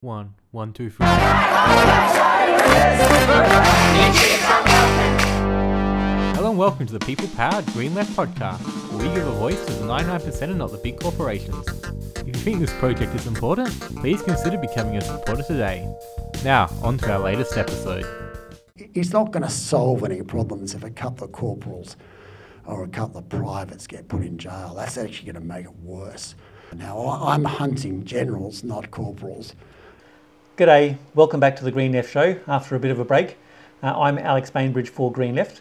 One, one, two, three. Hello and welcome to the People Powered Green Left podcast, where we give a voice to the 99% and not the big corporations. If you think this project is important, please consider becoming a supporter today. Now, on to our latest episode. It's not going to solve any problems if a couple of corporals or a couple of privates get put in jail. That's actually going to make it worse. Now, I'm hunting generals, not corporals. G'day, welcome back to the Green Left Show after a bit of a break. Uh, I'm Alex Bainbridge for Green Left.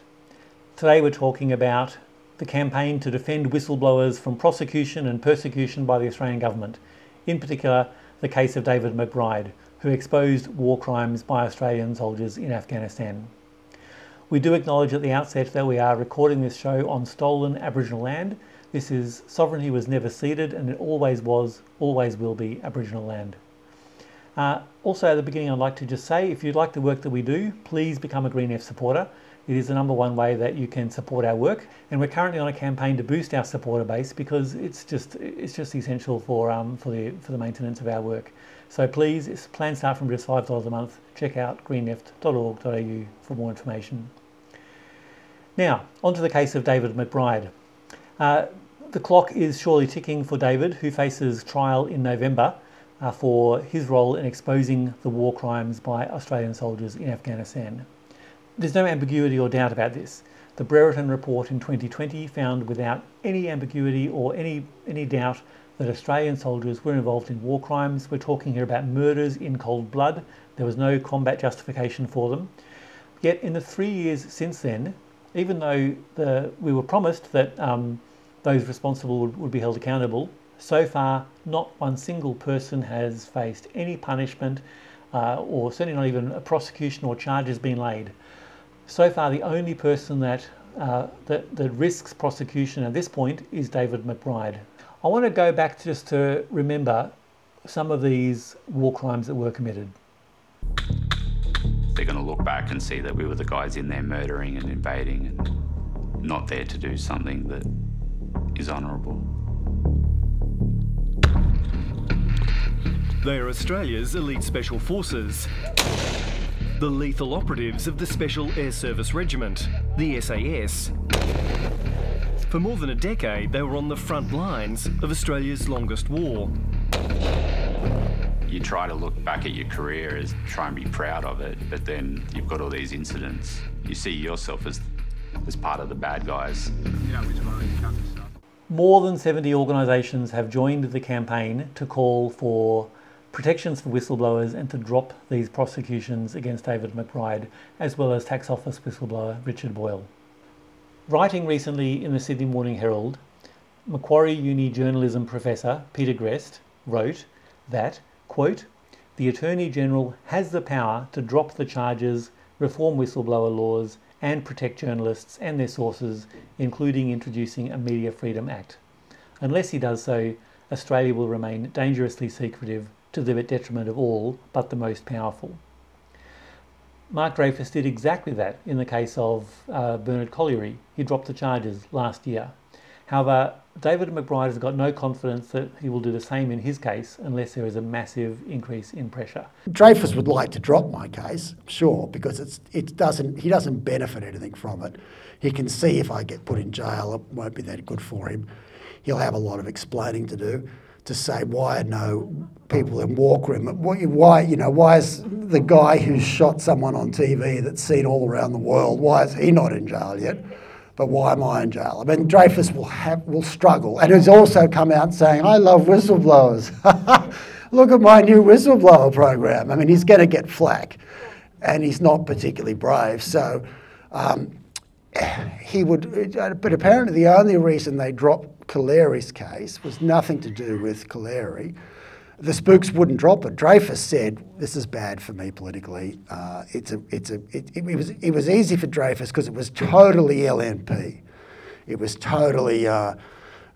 Today we're talking about the campaign to defend whistleblowers from prosecution and persecution by the Australian Government, in particular the case of David McBride, who exposed war crimes by Australian soldiers in Afghanistan. We do acknowledge at the outset that we are recording this show on stolen Aboriginal land. This is sovereignty was never ceded and it always was, always will be Aboriginal land. Uh, also, at the beginning, I'd like to just say if you'd like the work that we do, please become a Green supporter. It is the number one way that you can support our work, and we're currently on a campaign to boost our supporter base because it's just it's just essential for um, for the for the maintenance of our work. So please, it's plans start from just five dollars a month. Check out greenleft.org.au for more information. Now, on to the case of David McBride. Uh, the clock is surely ticking for David, who faces trial in November uh, for his role in exposing the war crimes by Australian soldiers in Afghanistan. There's no ambiguity or doubt about this. The Brereton report in 2020 found without any ambiguity or any, any doubt that Australian soldiers were involved in war crimes. We're talking here about murders in cold blood. There was no combat justification for them. Yet, in the three years since then, even though the, we were promised that um, those responsible would, would be held accountable, so far, not one single person has faced any punishment uh, or certainly not even a prosecution or charges being laid. So far, the only person that, uh, that, that risks prosecution at this point is David McBride. I want to go back just to remember some of these war crimes that were committed. They're going to look back and see that we were the guys in there murdering and invading and not there to do something that is honourable. They are Australia's elite special forces. The lethal operatives of the Special Air Service Regiment, the SAS. For more than a decade, they were on the front lines of Australia's longest war. You try to look back at your career as try and be proud of it, but then you've got all these incidents. You see yourself as as part of the bad guys. More than 70 organisations have joined the campaign to call for protections for whistleblowers and to drop these prosecutions against David McBride, as well as tax office whistleblower Richard Boyle. Writing recently in the Sydney Morning Herald, Macquarie Uni journalism professor Peter Greste wrote that, quote, the Attorney General has the power to drop the charges, reform whistleblower laws, and protect journalists and their sources, including introducing a Media Freedom Act. Unless he does so, Australia will remain dangerously secretive to the detriment of all but the most powerful. Mark Dreyfus did exactly that in the case of uh, Bernard Collaery. He dropped the charges last year. However, David McBride has got no confidence that he will do the same in his case unless there is a massive increase in pressure. Dreyfus would like to drop my case, sure, because it's it doesn't he doesn't benefit anything from it. He can see if I get put in jail, it won't be that good for him. He'll have a lot of explaining to do to say why are no people in Walkroom? Why you know why is the guy who shot someone on TV that's seen all around the world? Why is he not in jail yet? But why am I in jail? I mean, Dreyfus will have will struggle, and has also come out saying, "I love whistleblowers. Look at my new whistleblower program." I mean, he's going to get flack, and he's not particularly brave. So. Um, he would, but apparently the only reason they dropped Collaery's case was nothing to do with Collaery. The spooks wouldn't drop it. Dreyfus said, "This is bad for me politically. Uh, it's a, it's a, it, it, was, it was easy for Dreyfus because it was totally LNP. It was totally uh,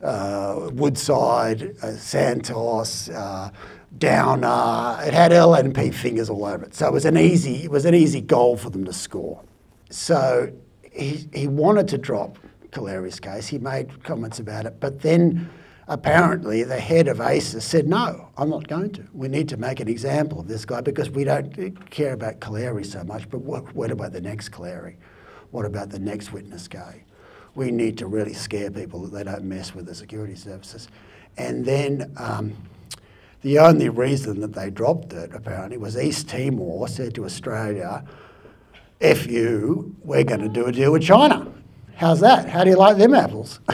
uh, Woodside, uh, Santos, uh, Downer. It had LNP fingers all over it. So it was an easy, it was an easy goal for them to score. So he, he wanted to drop Collaery's case. He made comments about it, but then apparently the head of ASIS said, no, I'm not going to. We need to make an example of this guy because we don't care about Collaery so much, but what, what about the next Collaery? What about the next witness guy? We need to really scare people that they don't mess with the security services. And then um, the only reason that they dropped it, apparently, was East Timor said to Australia, F you, we're going to do a deal with China. How's that? How do you like them apples?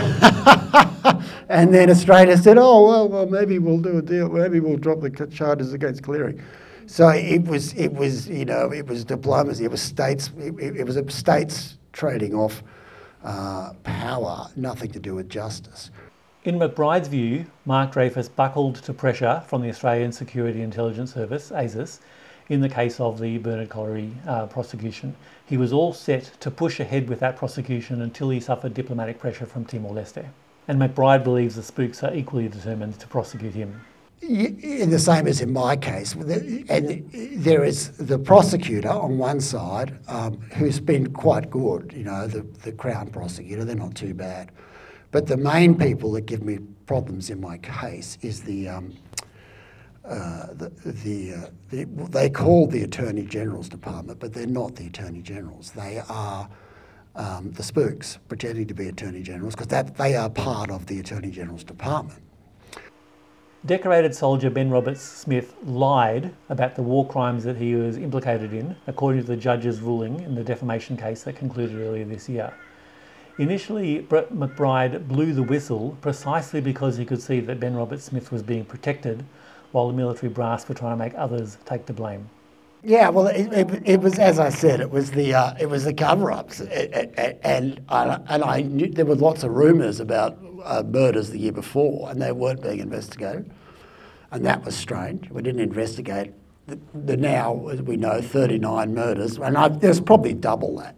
and then Australia said, oh, well, well, maybe we'll do a deal. Maybe we'll drop the charges against Collaery. So it was, it was, you know, it was diplomacy. It was states. It, it was a states trading off uh, power, nothing to do with justice. In McBride's view, Mark Dreyfus buckled to pressure from the Australian Security Intelligence Service, ASIS, in the case of the Bernard Collaery uh, prosecution. He was all set to push ahead with that prosecution until he suffered diplomatic pressure from Timor Leste. And McBride believes the spooks are equally determined to prosecute him. In the same as in my case, and there is the prosecutor on one side um, who's been quite good, you know, the, the Crown prosecutor, they're not too bad. But the main people that give me problems in my case is the um, uh, the, the, uh, the, they call the Attorney General's Department, but they're not the Attorney Generals. They are um, the spooks pretending to be Attorney Generals because they are part of the Attorney General's Department. Decorated soldier Ben Roberts Smith lied about the war crimes that he was implicated in, according to the judge's ruling in the defamation case that concluded earlier this year. Initially, Brett McBride blew the whistle precisely because he could see that Ben Roberts Smith was being protected while the military brass were trying to make others take the blame. Yeah, well, it, it, it was as I said, it was the uh, it was the cover-ups, and I, and I knew there were lots of rumours about uh, murders the year before, and they weren't being investigated, and that was strange. We didn't investigate the, the now, as we know, 39 murders, and I, there's probably double that.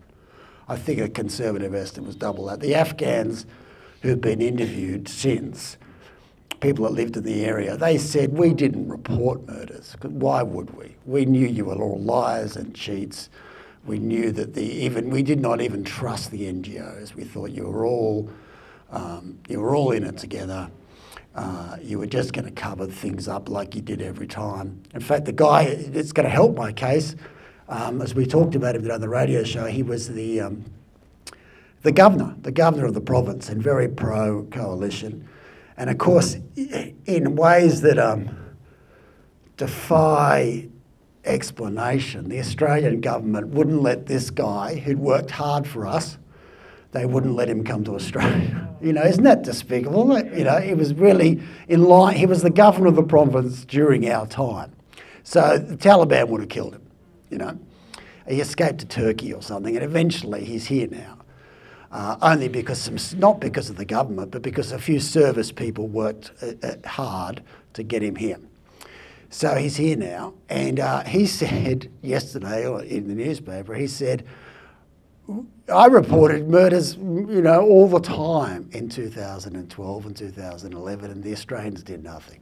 I think a conservative estimate was double that. The Afghans who've been interviewed since people that lived in the area, they said, we didn't report murders. Why would we? We knew you were all liars and cheats. We knew that the even we did not even trust the NGOs. We thought you were all um, you were all in it together. Uh, you were just going to cover things up like you did every time. In fact, the guy it's going to help my case, um, as we talked about him on the radio show, he was the um, the governor, the governor of the province, and very pro coalition. And of course, in ways that um, defy explanation, the Australian government wouldn't let this guy who'd worked hard for us, they wouldn't let him come to Australia. You know, isn't that despicable? You know, he was really in line, he was the governor of the province during our time. So the Taliban would have killed him, you know. He escaped to Turkey or something, and eventually he's here now uh, only because some, not because of the government, but because a few service people worked uh, uh hard to get him here. So he's here now, and uh, he said yesterday in the newspaper, he said, I reported murders, you know, all the time in 2012 and 2011, and the Australians did nothing.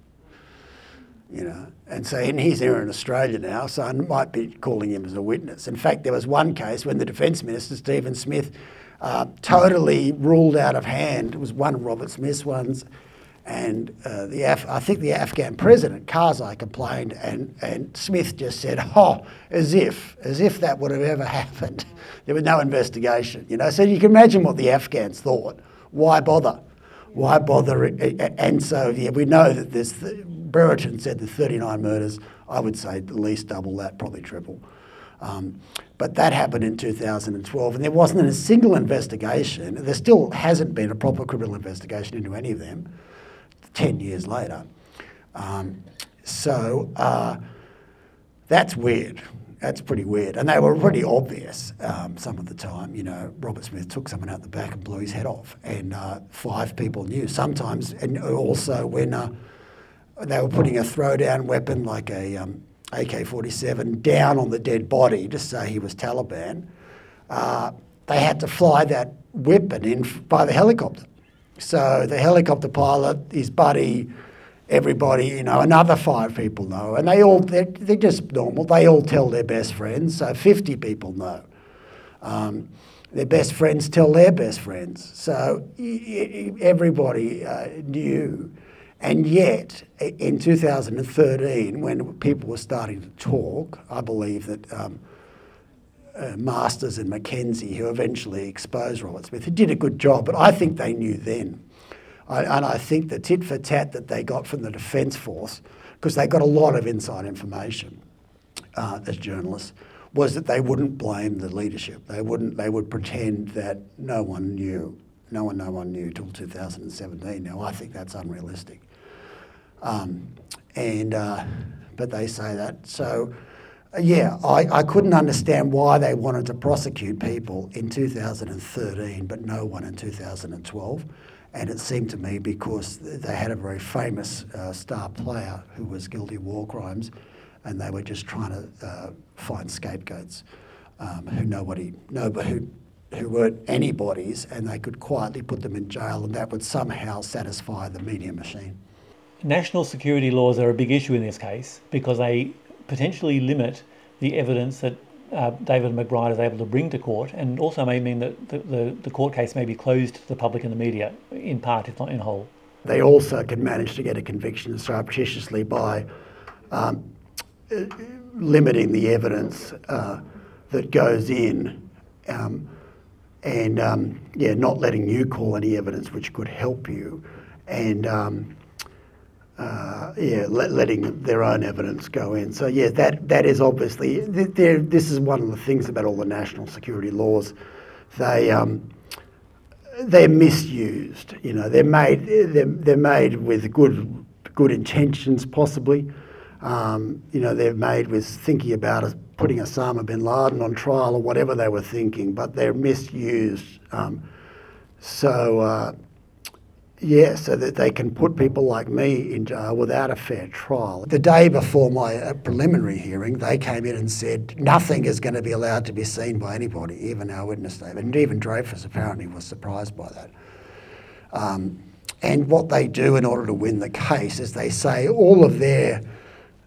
You know, and so and he's here in Australia now, so I might be calling him as a witness. In fact, there was one case when the Defence Minister Stephen Smith uh, totally ruled out of hand. It was one of Robert Smith's ones, and uh, the Af- I think the Afghan president Karzai complained, and, and Smith just said, "Oh, as if, as if that would have ever happened." there was no investigation, you know. So you can imagine what the Afghans thought. Why bother? Why bother? And so yeah, we know that there's. Brereton said the 39 murders. I would say at least double that, probably triple. Um, but that happened in 2012, and there wasn't a single investigation. There still hasn't been a proper criminal investigation into any of them 10 years later. Um, so uh, that's weird. That's pretty weird. And they were pretty obvious um, some of the time. You know, Robert Smith took someone out the back and blew his head off, and uh, five people knew. Sometimes, and also when uh, they were putting a throwdown weapon like a um, AK 47 down on the dead body to say he was Taliban, uh, they had to fly that weapon in by the helicopter. So the helicopter pilot, his buddy, everybody, you know, another five people know. And they all, they're, they're just normal. They all tell their best friends. So 50 people know. Um, their best friends tell their best friends. So everybody uh, knew And yet, in 2013, when people were starting to talk, I believe that um, uh, Masters and McKenzie, who eventually exposed Robert Smith, did a good job, but I think they knew then. I, and I think the tit for tat that they got from the Defence Force, because they got a lot of inside information uh, as journalists, was that they wouldn't blame the leadership. They wouldn't. They would pretend that no one knew. No one, no one knew till 2017. Now I think that's unrealistic. Um, and uh, but they say that. So uh, yeah, I, I couldn't understand why they wanted to prosecute people in 2013, but no one in 2012. And it seemed to me because they had a very famous uh, star player who was guilty of war crimes, and they were just trying to uh, find scapegoats um, who nobody, nobody, who, who weren't anybody's, and they could quietly put them in jail, and that would somehow satisfy the media machine. National security laws are a big issue in this case because they potentially limit the evidence that uh, David McBride is able to bring to court, and also may mean that the, the, the, court case may be closed to the public and the media, in part, if not in whole. They also can manage to get a conviction surreptitiously by um, limiting the evidence uh, that goes in um, and, um, yeah, not letting you call any evidence which could help you. And um, uh, yeah, let, letting their own evidence go in. So yeah, that that is obviously this is one of the things about all the national security laws. They um, they're misused. You know, they're made they're, they're made with good good intentions, possibly. Um, you know, they're made with thinking about putting Osama bin Laden on trial or whatever they were thinking, but they're misused. Um, so. Uh, yeah, so that they can put people like me in jail without a fair trial. The day before my uh, preliminary hearing, they came in and said nothing is going to be allowed to be seen by anybody, even our witness statement. And even Dreyfus apparently was surprised by that. Um, and what they do in order to win the case is they say all of their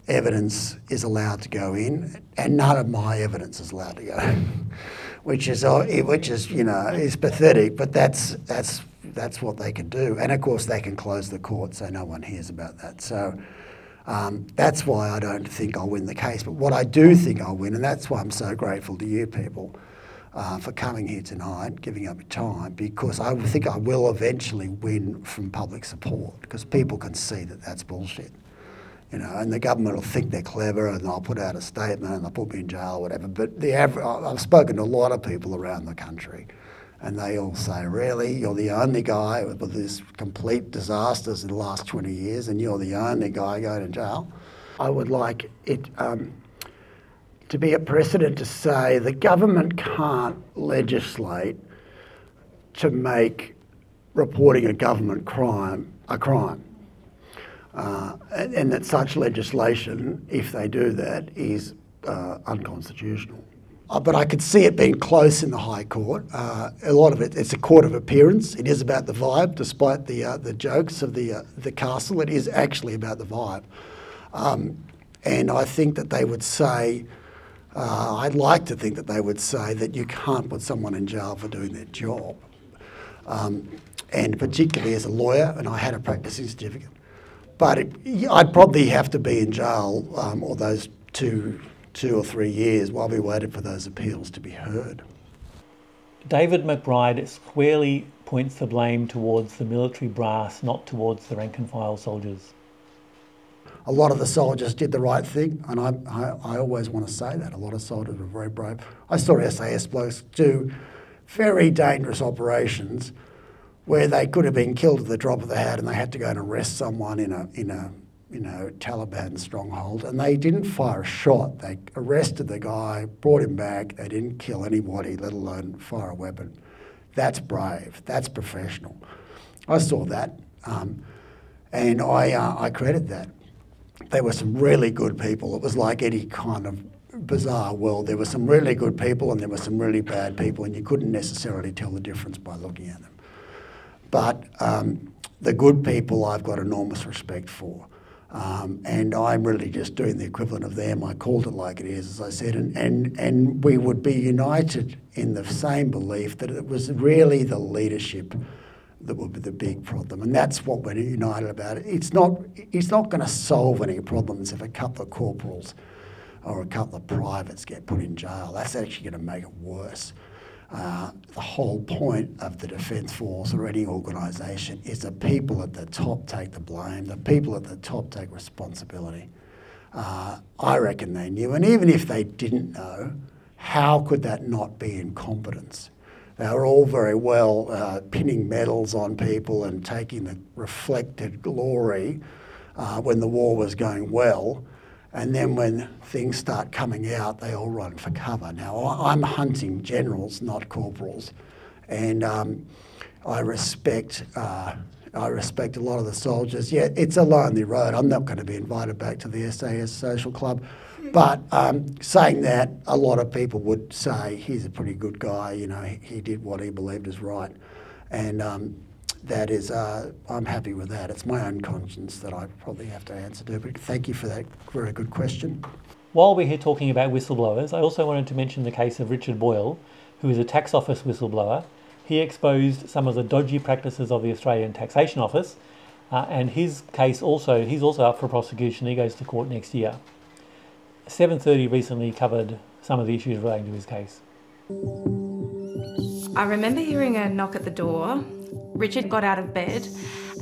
evidence is allowed to go in, and none of my evidence is allowed to go, in. which is uh, which is you know is pathetic. But that's that's that's what they can do. And of course, they can close the court so no one hears about that. So um, that's why I don't think I'll win the case. But what I do think I'll win, and that's why I'm so grateful to you people uh, for coming here tonight, giving up your time, because I think I will eventually win from public support because people can see that that's bullshit. You know, and the government will think they're clever and they'll put out a statement and they'll put me in jail or whatever. But the average, I've spoken to a lot of people around the country and they all say, Really? You're the only guy with these complete disasters in the last 20 years, and you're the only guy going to jail? I would like it um, to be a precedent to say the government can't legislate to make reporting a government crime a crime. Uh, and, and, that such legislation, if they do that, is uh, unconstitutional. Uh, but I could see it being close in the High Court. Uh, a lot of it, it's a court of appearance. It is about the vibe, despite the uh, the jokes of the uh, the castle. It is actually about the vibe, um, and I think that they would say. Uh, I'd like to think that they would say that you can't put someone in jail for doing their job, um, and particularly as a lawyer, and I had a practicing certificate. But it, I'd probably have to be in jail um, all those two two or three years while we waited for those appeals to be heard. David McBride squarely points the blame towards the military brass, not towards the rank and file soldiers. A lot of the soldiers did the right thing, and I, I, I always want to say that. A lot of soldiers were very brave. I saw SAS blokes do very dangerous operations where they could have been killed at the drop of the hat and they had to go and arrest someone in a, in a you know, Taliban stronghold, and they didn't fire a shot. They arrested the guy, brought him back. They didn't kill anybody, let alone fire a weapon. That's brave. That's professional. I saw that, um, and I uh, I credit that. There were some really good people. It was like any kind of bizarre world. There were some really good people, and there were some really bad people, and you couldn't necessarily tell the difference by looking at them. But um, the good people, I've got enormous respect for. Um, and I'm really just doing the equivalent of them. I called it like it is, as I said, and, and, and we would be united in the same belief that it was really the leadership that would be the big problem, and that's what we're united about. It's not it's not going to solve any problems if a couple of corporals or a couple of privates get put in jail. That's actually going to make it worse. Uh, the whole point of the Defence Force or any organisation is the people at the top take the blame, the people at the top take responsibility. Uh, I reckon they knew, and even if they didn't know, how could that not be incompetence? They were all very well uh, pinning medals on people and taking the reflected glory uh, when the war was going well. And then when things start coming out, they all run for cover. Now, I'm hunting generals, not corporals. And um, I respect, uh, I respect a lot of the soldiers. Yeah, it's a lonely road. I'm not going to be invited back to the SAS Social Club. But um, saying that, a lot of people would say he's a pretty good guy. You know, he, did what he believed is right, and um, that is, uh, I'm happy with that. It's my own conscience that I probably have to answer to. But thank you for that very good question. While we're here talking about whistleblowers, I also wanted to mention the case of Richard Boyle, who is a tax office whistleblower. He exposed some of the dodgy practices of the Australian Taxation Office, uh, and his case also, he's also up for prosecution. He goes to court next year. 730 recently covered some of the issues relating to his case. I remember hearing a knock at the door Richard got out of bed,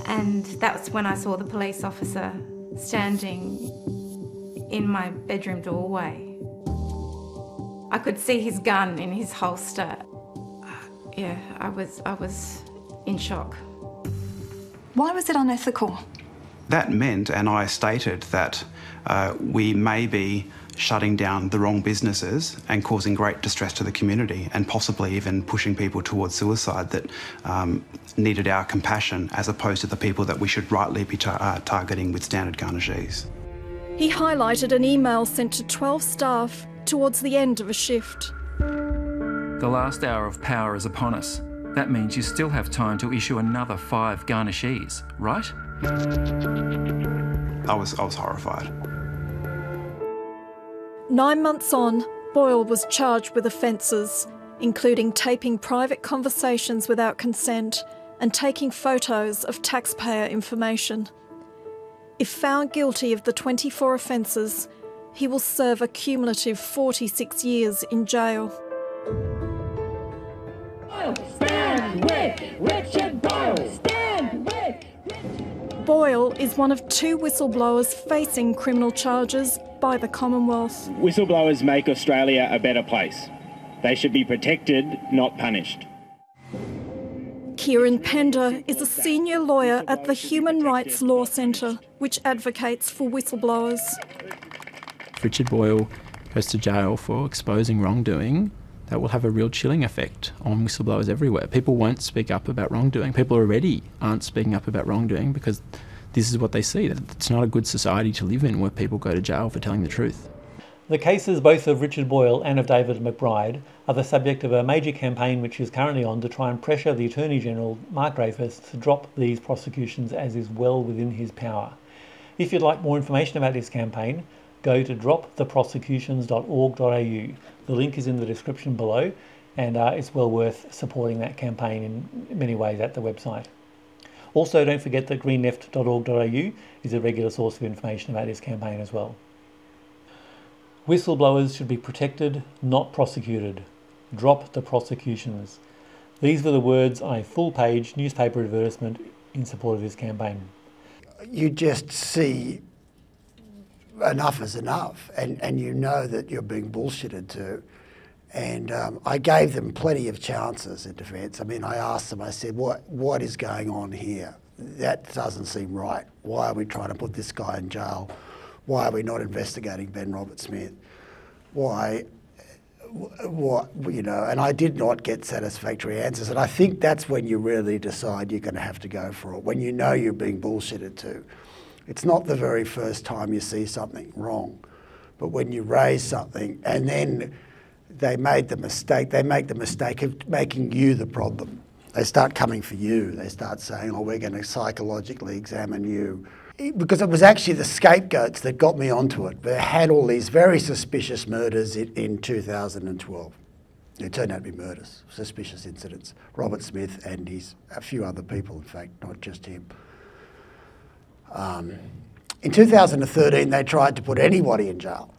and that's when I saw the police officer standing in my bedroom doorway. I could see his gun in his holster. Yeah, I was I was in shock. Why was it unethical? That meant, and I stated that uh, we may be shutting down the wrong businesses and causing great distress to the community and possibly even pushing people towards suicide that um, needed our compassion as opposed to the people that we should rightly be tar- uh, targeting with standard garnishees. He highlighted an email sent to 12 staff towards the end of a shift. The last hour of power is upon us. That means you still have time to issue another five garnishees, right? I was, I was horrified. Nine months on, Boyle was charged with offences, including taping private conversations without consent and taking photos of taxpayer information. If found guilty of the 24 offences, he will serve a cumulative 46 years in jail. Stand with Richard Boyle! Stand Boyle is one of two whistleblowers facing criminal charges by the Commonwealth. Whistleblowers make Australia a better place. They should be protected, not punished. Kieran Pender is a senior lawyer at the Human Rights Law Centre, which advocates for whistleblowers. Richard Boyle goes to jail for exposing wrongdoing, that will have a real chilling effect on whistleblowers everywhere. People won't speak up about wrongdoing. People already aren't speaking up about wrongdoing because this is what they see. It's not a good society to live in where people go to jail for telling the truth. The cases both of Richard Boyle and of David McBride are the subject of a major campaign which is currently on to try and pressure the Attorney General, Mark Dreyfus, to drop these prosecutions as is well within his power. If you'd like more information about this campaign, go to droptheprosecutions.org.au. The link is in the description below, and uh, it's well worth supporting that campaign in many ways at the website. Also, don't forget that greenleft.org.au is a regular source of information about this campaign as well. Whistleblowers should be protected, not prosecuted. Drop the prosecutions. These were the words on a full page newspaper advertisement in support of this campaign. You just see enough is enough, and, and you know that you're being bullshitted to. And um, I gave them plenty of chances in defence. I mean, I asked them, I said, what, what is going on here? That doesn't seem right. Why are we trying to put this guy in jail? Why are we not investigating Ben Robert Smith? Why, what, you know, and I did not get satisfactory answers. And I think that's when you really decide you're going to have to go for it, when you know you're being bullshitted to. It's not the very first time you see something wrong, but when you raise something and then they made the mistake, they make the mistake of making you the problem. They start coming for you. They start saying, oh, we're going to psychologically examine you. Because it was actually the scapegoats that got me onto it. They had all these very suspicious murders in, in 2012. It turned out to be murders, suspicious incidents. Robert Smith and his a few other people, in fact, not just him. Um, in 2013, they tried to put anybody in jail,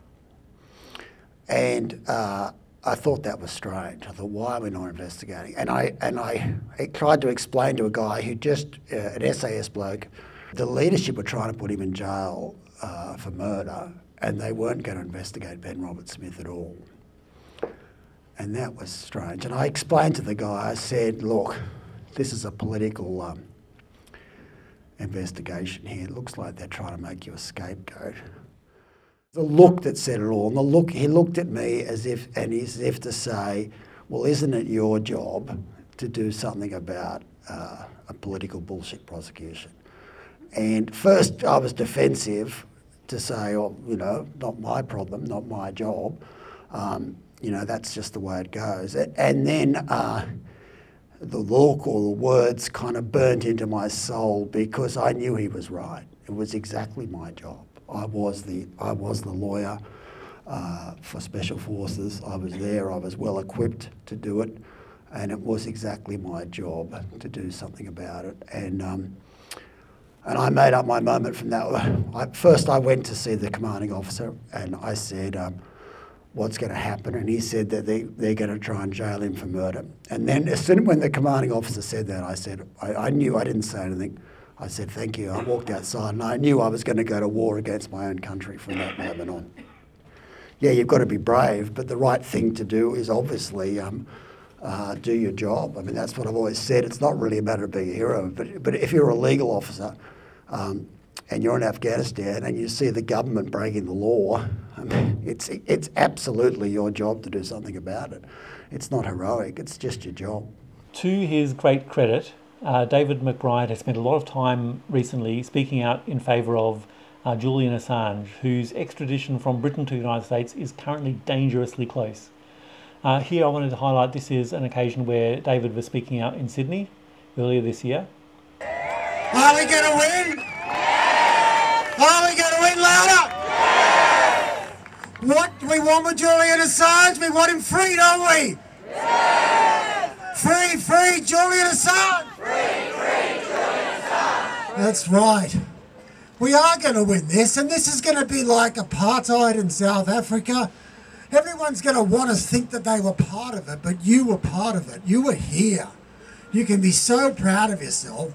and uh, I thought that was strange. I thought, why are we not investigating? And I and I, I tried to explain to a guy who just uh, an SAS bloke, the leadership were trying to put him in jail uh, for murder, and they weren't going to investigate Ben Robert Smith at all. And that was strange. And I explained to the guy, I said, look, this is a political um, investigation here. It looks like they're trying to make you a scapegoat. The look that said it all, and the look he looked at me as if and as if to say, "Well, isn't it your job to do something about uh, a political bullshit prosecution?" And first, I was defensive to say, "Oh, you know, not my problem, not my job." Um, you know, that's just the way it goes. And then uh, the look or the words kind of burnt into my soul because I knew he was right. It was exactly my job. I was the I was the lawyer uh, for special forces. I was there. I was well equipped to do it, and it was exactly my job to do something about it. And um, and I made up my moment from that. I, first, I went to see the commanding officer, and I said. Um, what's going to happen, and he said that they, they're going to try and jail him for murder. And then, as soon when the commanding officer said that, I said, I, I knew I didn't say anything. I said, thank you. I walked outside and I knew I was going to go to war against my own country from that moment on. Yeah, you've got to be brave, but the right thing to do is obviously um, uh, do your job. I mean, that's what I've always said. It's not really a matter of being a hero, but, but if you're a legal officer um, and you're in Afghanistan and you see the government breaking the law, I mean, it's, it's absolutely your job to do something about it. It's not heroic, it's just your job. To his great credit, uh, David McBride has spent a lot of time recently speaking out in favour of uh, Julian Assange, whose extradition from Britain to the United States is currently dangerously close. Uh, here, I wanted to highlight this is an occasion where David was speaking out in Sydney earlier this year. Are we going to win? Are we going to win louder? What do we want with Julian Assange? We want him free, don't we? Free, free, Julian Assange! Free, free, Julian Assange! That's right. We are going to win this, and this is going to be like apartheid in South Africa. Everyone's going to want to think that they were part of it, but you were part of it. You were here. You can be so proud of yourself.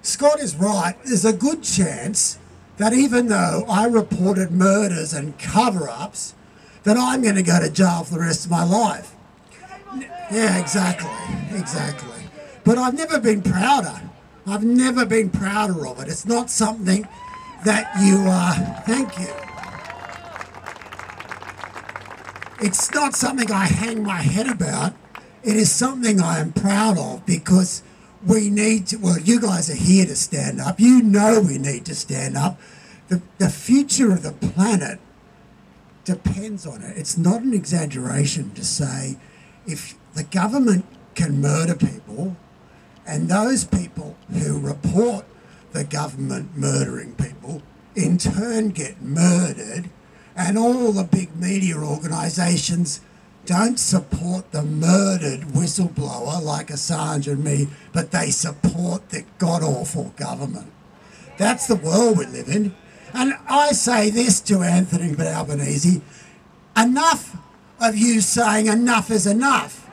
Scott is right. There's a good chance that even though I reported murders and cover ups, that I'm going to go to jail for the rest of my life. Yeah, exactly, exactly. But I've never been prouder. I've never been prouder of it. It's not something that you, uh, thank you. It's not something I hang my head about. It is something I am proud of because we need to, well, you guys are here to stand up. You know we need to stand up. The, the future of the planet depends on it. It's not an exaggeration to say if the government can murder people, and those people who report the government murdering people in turn get murdered, and all the big media organisations don't support the murdered whistleblower like Assange and me, but they support the god awful government. That's the world we live in. And I say this to Anthony Albanese enough of you saying enough is enough.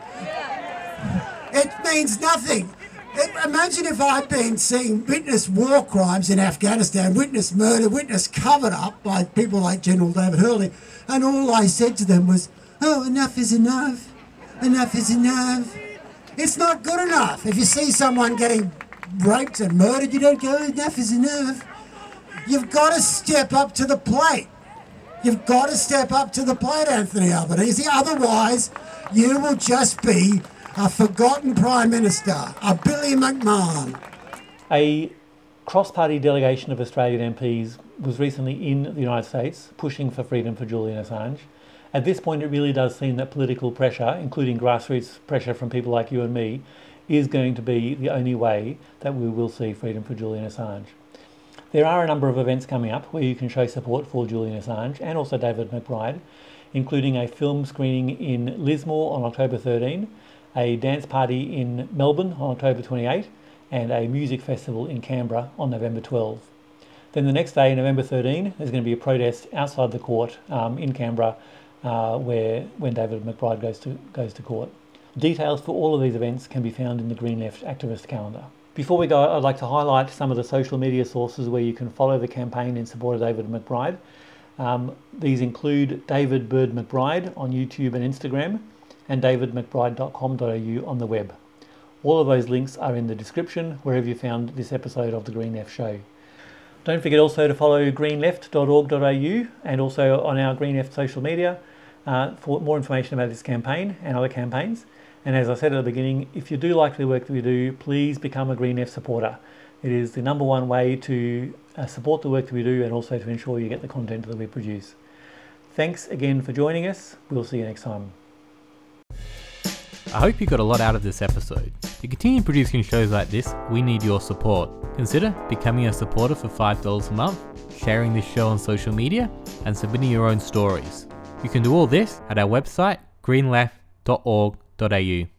It means nothing. It, imagine if I'd been seeing witness war crimes in Afghanistan, witness murder, witness covered up by people like General David Hurley, and all I said to them was, oh, enough is enough. Enough is enough. It's not good enough. If you see someone getting raped and murdered, you don't go, enough is enough. You've got to step up to the plate. You've got to step up to the plate, Anthony Albanese. Otherwise, you will just be a forgotten Prime Minister, a Billy McMahon. A cross party delegation of Australian MPs was recently in the United States pushing for freedom for Julian Assange. At this point, it really does seem that political pressure, including grassroots pressure from people like you and me, is going to be the only way that we will see freedom for Julian Assange. There are a number of events coming up where you can show support for Julian Assange and also David McBride. including a film screening in Lismore on October 13, a dance party in Melbourne on October 28, and a music festival in Canberra on November 12. Then the next day, November 13, there's going to be a protest outside the court um, in Canberra, uh, where when David McBride goes to goes to court. Details for all of these events can be found in the Green Left activist calendar. Before we go, I'd like to highlight some of the social media sources where you can follow the campaign in support of David McBride. Um, these include David Bird McBride on YouTube and Instagram, and davidmcbride.com.au on the web. All of those links are in the description wherever you found this episode of the Green Left Show. Don't forget also to follow greenleft.org.au and also on our Green Left social media uh, for more information about this campaign and other campaigns. And as I said at the beginning, if you do like the work that we do, please become a Green Left supporter. It is the number one way to uh, support the work that we do and also to ensure you get the content that we produce. Thanks again for joining us. We'll see you next time. I hope you got a lot out of this episode. To continue producing shows like this, we need your support. Consider becoming a supporter for $5 a month, sharing this show on social media, and submitting your own stories. You can do all this at our website, greenleft.org.au.